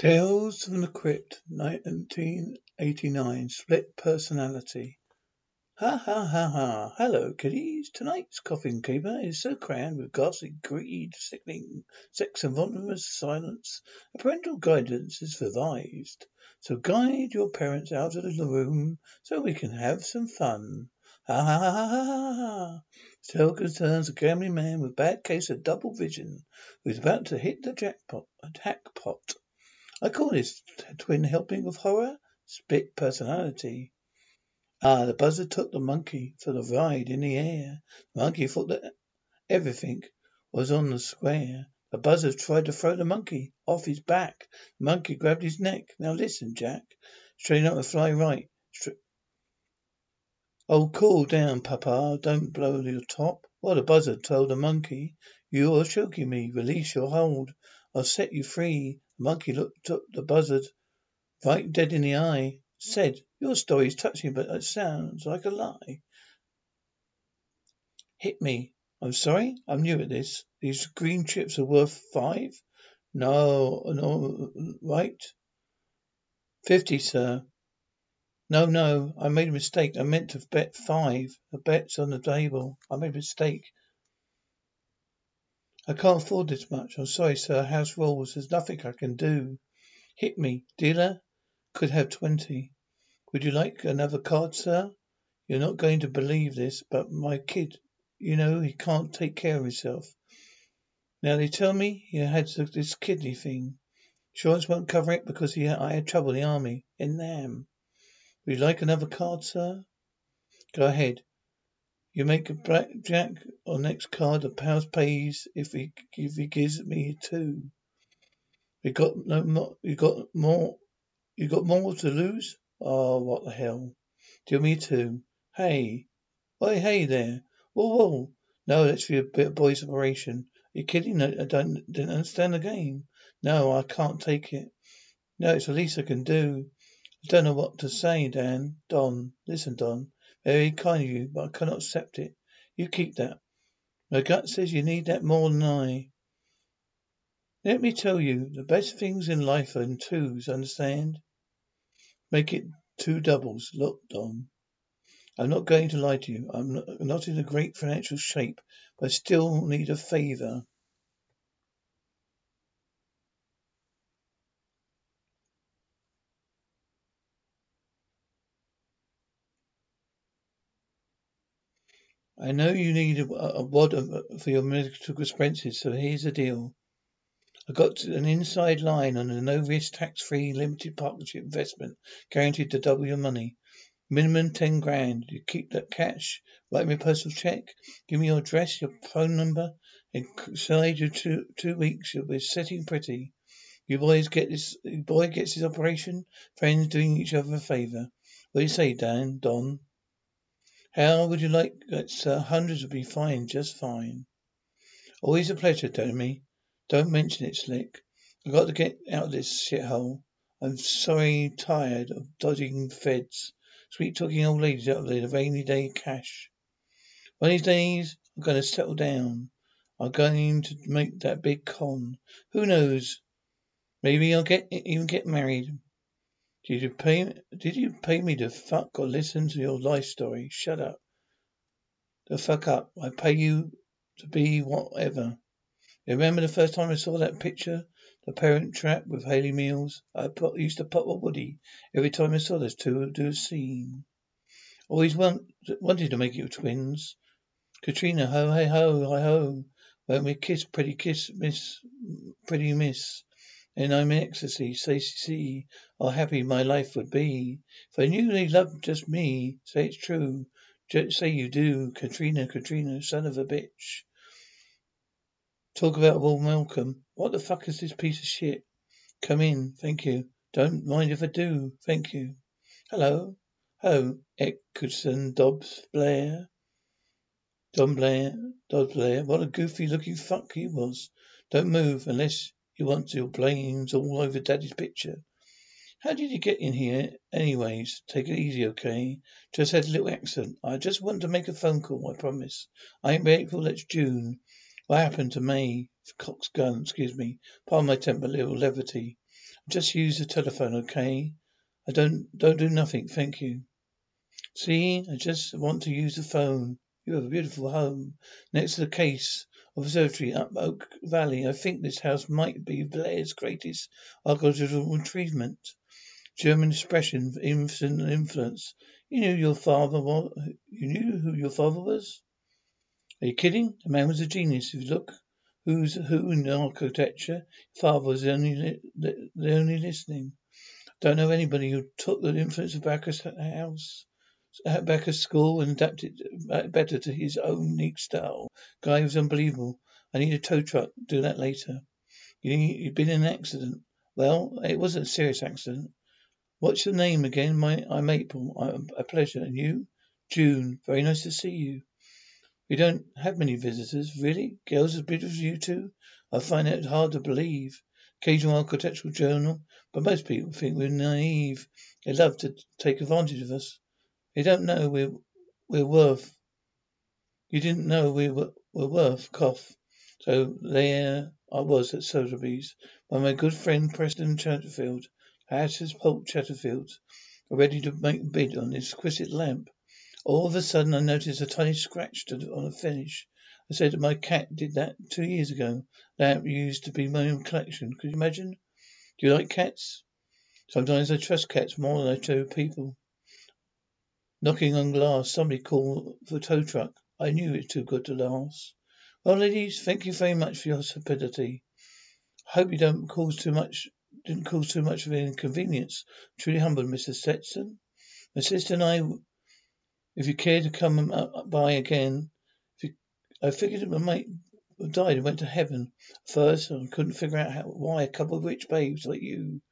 Tales from the Crypt, 1989. Split personality. Ha ha ha ha. Hello, kiddies. Tonight's coffin caper is so crammed with ghastly greed, sickening sex and voluminous silence. A parental guidance is advised. So guide your parents out of the room so we can have some fun. Ha ha ha ha ha ha. Tale concerns a gambling man with bad case of double vision who's about to hit the jackpot, a jackpot. I call this twin helping of horror split personality. Ah, the buzzard took the monkey for the ride in the air. The monkey thought that everything was on the square. The buzzard tried to throw the monkey off his back. The monkey grabbed his neck. Now listen, Jack. Straighten up and fly right. Stra- oh, cool down, Papa. Don't blow your top. Well, the buzzard told the monkey, You are choking me. Release your hold. I'll set you free. Monkey looked up the buzzard right dead in the eye. Said, Your story's touching, but it sounds like a lie. Hit me. I'm sorry, I'm new at this. These green chips are worth five? No, no, right? Fifty, sir. No, no, I made a mistake. I meant to bet five. The bet's on the table. I made a mistake. I can't afford this much. I'm sorry, sir. House rules. There's nothing I can do. Hit me. Dealer could have twenty. Would you like another card, sir? You're not going to believe this, but my kid, you know, he can't take care of himself. Now they tell me he had this kidney thing. Insurance won't cover it because he I had trouble in the army in Nam. Would you like another card, sir? Go ahead. You make a blackjack or next card. The house pays if he if he gives me two. You got no more. You got more. You got more to lose. Oh, what the hell! Deal me two. Hey, why, hey there. Whoa, whoa. No, that's for your boy's operation. Are you kidding? I don't didn't understand the game. No, I can't take it. No, it's the least I can do. I don't know what to say, Dan. Don, listen, Don. Very kind of you, but I cannot accept it. You keep that. My gut says you need that more than I. Let me tell you, the best things in life are in twos, understand? Make it two doubles. Look, Dom. I'm not going to lie to you. I'm not, in a great financial shape, but I still need a favor. I know you need a, a wad of, for your medical expenses, so here's the deal. I got an inside line on a no risk, tax free, limited partnership investment, guaranteed to double your money. Minimum ten grand. You keep that cash. Write me a personal check. Give me your address, your phone number. Inside you two two weeks, you'll be sitting pretty. You boys get this. Boy gets his operation. Friends doing each other a favor. What do you say, Dan? Don? How would you like that, sir? Hundreds would be fine, just fine. Always a pleasure, Tommy. Don't mention it, Slick. I've got to get out of this shithole. I'm sorry tired of dodging feds. Sweet talking old ladies out of the rainy day cash. One of these days, I'm going to settle down. I'm going to make that big con. Who knows? Maybe I'll get even get married. Did you pay? Did you pay me to fuck or listen to your life story? Shut up. The fuck up. I pay you to be whatever. You remember the first time I saw that picture, the Parent Trap with Hayley Mills? I put, used to pop a woody every time I saw those two do a scene. Always want, wanted to make it twins. Katrina, ho, hey, ho, hi, ho. Won't we kiss, pretty kiss, miss, pretty miss? And I'm in ecstasy. Say, see how happy my life would be. If I knew they loved just me, say it's true. Just say you do. Katrina, Katrina, son of a bitch. Talk about warm welcome. What the fuck is this piece of shit? Come in. Thank you. Don't mind if I do. Thank you. Hello. Hello, Eccleston Dobbs Blair. Don Blair. Dobbs Blair. What a goofy looking fuck he was. Don't move unless you want your brains all over Daddy's picture. How did you get in here anyways? Take it easy, okay? Just had a little accident. I just want to make a phone call, I promise. I ain't April, it's June. What happened to May? Cock's gun, excuse me. Pardon my temper, little levity. Just use the telephone, okay? I don't don't do nothing, thank you. See, I just want to use the phone. You have a beautiful home next to the case observatory up Oak Valley. I think this house might be Blair's greatest archaeological achievement. German expression, infant influence. You knew your father was. You knew who your father was. Are you kidding? The man was a genius. If you look who's who in architecture, father was the only the, the only listening. Don't know anybody who took the influence of Bauhaus. Bauhaus school and adapted uh, better to his own unique style. Guy was unbelievable. I need a tow truck. Do that later. You, you've been in an accident. Well, it wasn't a serious accident. What's your name again? My, I'm April. I'm a pleasure. And you? June. Very nice to see you. We don't have many visitors. Really? Girls as beautiful as you two? I find it hard to believe. Occasional architectural journal, but most people think we're naive. They love to take advantage of us. They don't know we're we're worth. You didn't know we were, were worth. Cough. So there I was at Sotheby's by my good friend Preston Chatterfield, Hatter's Holt Chatterfield, ready to make a bid on this exquisite lamp. All of a sudden I noticed a tiny scratch on the finish. I said my cat did that two years ago. Lamp used to be my own collection. Could you imagine? Do you like cats? Sometimes I trust cats more than I do people. Knocking on glass, somebody called for a tow truck. I knew it was too good to last. Well, ladies, thank you very much for your. I hope you don't cause too much didn't cause too much of an inconvenience. Truly humbled, Mr. Stetson. My sister and I if you care to come by again, you, I figured my mate died and went to heaven first, and couldn't figure out how, why a couple of rich babes like you,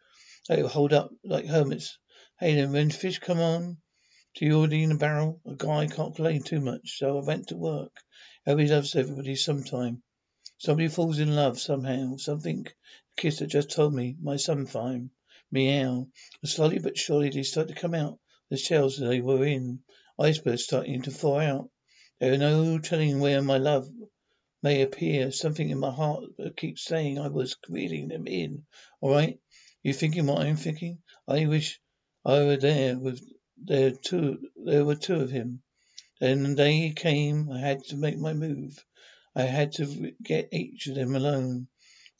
they hold up like hermits. Hey, then when fish come on, to you already in a barrel, a guy can't complain too much, so I went to work. Oh, everybody loves everybody sometime. Somebody falls in love somehow. Something kiss that just told me my son fine. Meow. And slowly but surely they start to come out the shells they were in. Icebergs starting to thaw out. There is no telling where my love may appear. Something in my heart keeps saying I was reeling them in. All right? You thinking what I'm thinking? I wish I were there with there two there were two of him. Then the day came I had to make my move. I had to get each of them alone.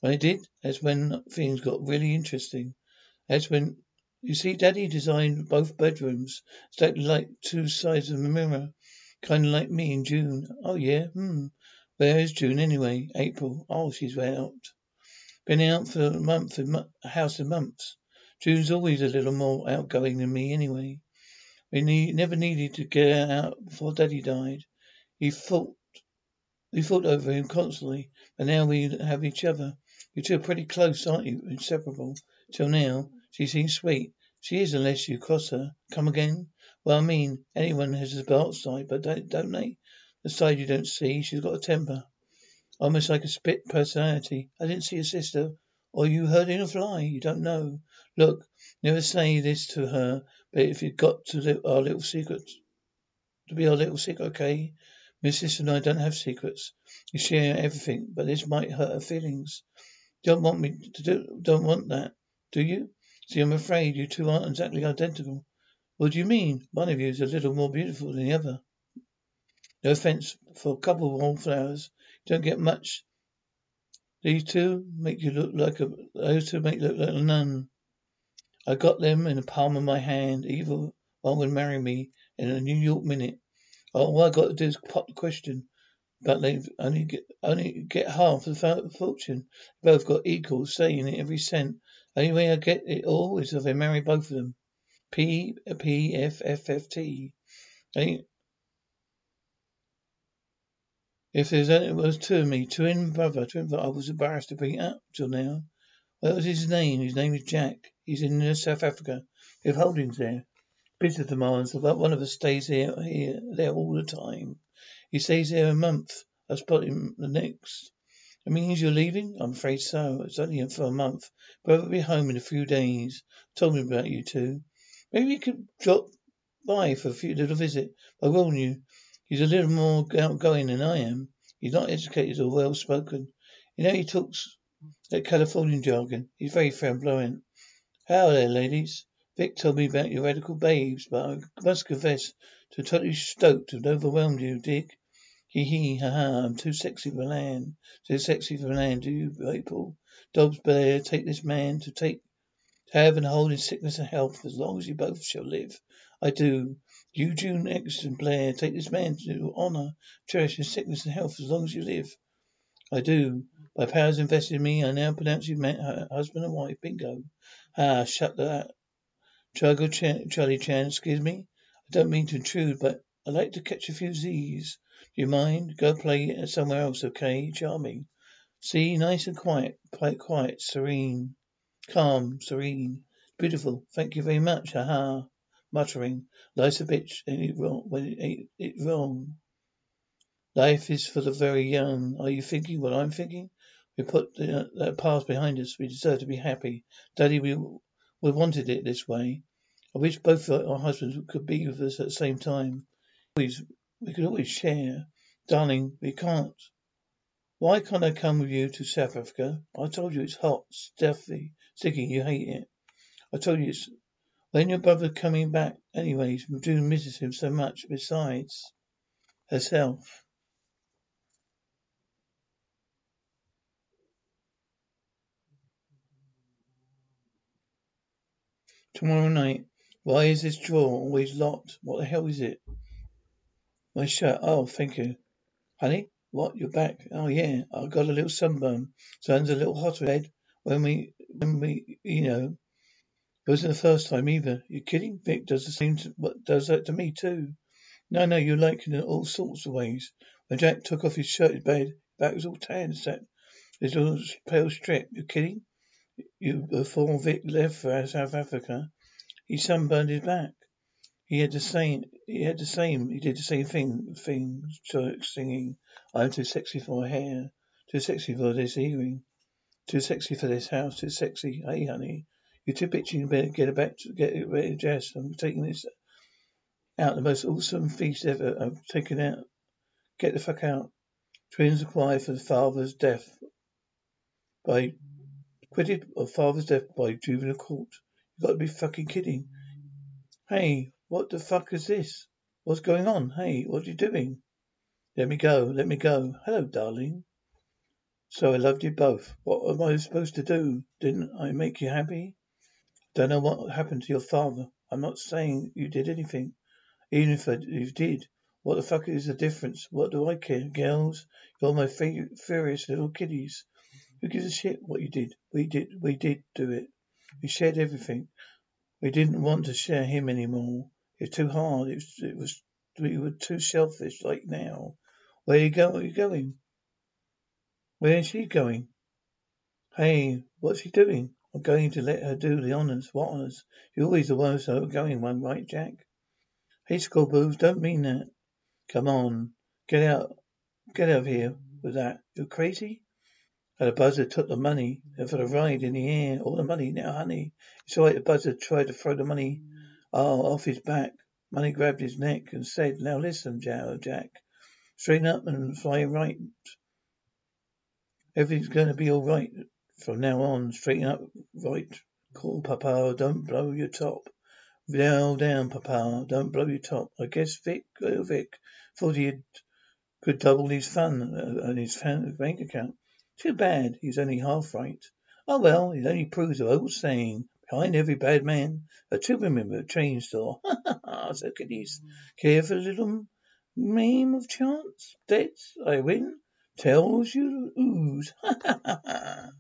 When I did, that's when things got really interesting. That's when you see, Daddy designed both bedrooms, stacked like two sides of a mirror. Kind of like me in June. Oh, yeah? Hmm. Where is June anyway? April. Oh, she's out. Been out for a month, a house of months. June's always a little more outgoing than me anyway. We need, never needed to get out before Daddy died. He fought, we fought over him constantly, but now we have each other. You two are pretty close, aren't you? Inseparable. Till now. She seems sweet. She is unless you cross her. Come again? Well, I mean, anyone has a dark side, but don't, don't they? The side you don't see. She's got a temper. Almost like a split personality. I didn't see a sister. Or you heard in a fly. You don't know. Look, never say this to her, but if you've got to our little secret, to be our little secret, okay? Sister and I don't have secrets. We share everything, but this might hurt her feelings. Don't want me to do, don't want that, do you? See, I'm afraid you two aren't exactly identical. What do you mean? One of you is a little more beautiful than the other. No offense for a couple of wallflowers. You don't get much. These two make you look like a, those two make you look like a nun. I got them in the palm of my hand. Either one would marry me in a New York minute. Oh, all I got to do is pop the question. But they only get only get half the fortune. They both got equal say in every cent. Only way I get it all is if I marry both of them. P P F F F T. If there's only was two of me, twin brother, twin brother, I was embarrassed to bring up till now. What was his name? His name is Jack. He's in uh, South Africa. We have holdings there. Business demands that one of us stays here, here, there all the time. He stays there a month. I spot him the next. It means you're leaving? I'm afraid so. It's only for a month. But I'll be home in a few days. Told me about you two. Maybe you could drop by for a few little visit. I warn you, he's a little more outgoing than I am. He's not educated or well spoken. You know he talks that Californian jargon. He's very flamboyant. How there, ladies? Vic told me about your radical babes, but I must confess to totally stoked and overwhelmed you, Dick. Hee hee, ha ha, I'm too sexy for land. Too sexy for land, do you people? Dobbs Blair, take this man to take to have and hold in sickness and health as long as you both shall live. I do. You, June Exton Blair, take this man to honour, cherish in sickness and health as long as you live. I do. By powers invested in me, I now pronounce you man, husband and wife. Bingo. Ah, shut that. Charlie Chan, Charlie Chan, excuse me. I don't mean to intrude, but I'd like to catch a few Z's. Do you mind? Go play somewhere else, okay? Charming. See, nice and quiet, quite quiet, serene, calm, serene, beautiful. Thank you very much. Ha ha. Muttering, life's a bitch, ain't it wrong? When it ain't it wrong? Life is for the very young. Are you thinking what I'm thinking? We put the, that past behind us. We deserve to be happy. Daddy, we, we wanted it this way. I wish both our husbands could be with us at the same time. Always, we could always share. Darling, we can't. Why can't I come with you to South Africa? I told you it's hot, stuffy, sticky, you hate it. I told you it's when your brother coming back anyways, June misses him so much besides herself. Tomorrow night. Why is this drawer always locked? What the hell is it? My shirt. Oh, thank you. Honey? What? You're back? Oh, yeah. I got a little sunburn. Sun's a little hotter bed when we, when we, you know. It wasn't the first time either. You're kidding? Vic does the same, to, what does that to me too. No, no, you like it in all sorts of ways. When Jack took off his shirt in bed, back was all tan, set. A little pale strip. You're kidding? Before Vic left for South Africa, he sunburned his back. He had the same. He had the same. He did the same thing. Things, Thing singing. I'm too sexy for hair. Too sexy for this earring. Too sexy for this house. Too sexy. Hey, honey. You're too bitchy. You better get back to get ready to dress. I'm taking this out. The most awesome feast ever. I'm taking out. Get the fuck out. Twins acquired for the father's death by Acquitted of father's death by juvenile court. You gotta be fucking kidding. Hey, what the fuck is this? What's going on? Hey, what are you doing? Let me go, let me go. Hello, darling. So I loved you both. What am I supposed to do? Didn't I make you happy? Don't know what happened to your father. I'm not saying you did anything. Even if you did. What the fuck is the difference? What do I care? Girls, you're my furious little kiddies. Who gives a shit what you did? We did, we did do it. We shared everything. We didn't want to share him anymore. It's too hard. It was, it was, we were too selfish like now. Where you go? Where you going? Where is she going? Hey, what's she doing? I'm going to let her do the honours. What honours? You're always the one who's going one, right, Jack? Hey, schoolboys, don't mean that. Come on, get out, get out of here with that. You're crazy? And the buzzard took the money and for the ride in the air. All the money now, honey. It's all right. The buzzard tried to throw the money oh, off his back. Money grabbed his neck and said, Now listen, Jack. Straighten up and fly right. Everything's going to be all right from now on. Straighten up right. Call Papa. Don't blow your top. Down, down, Papa. Don't blow your top. I guess Vic, oh, Vic, thought he could double his fun uh, and his bank account. Too bad he's only half right. Oh well, it only proves the old saying, behind every bad man are two with a chain store. Ha ha ha, so kiddies. Care for a little game of chance? Debts, I win. Tells you ooze. Ha ha ha ha.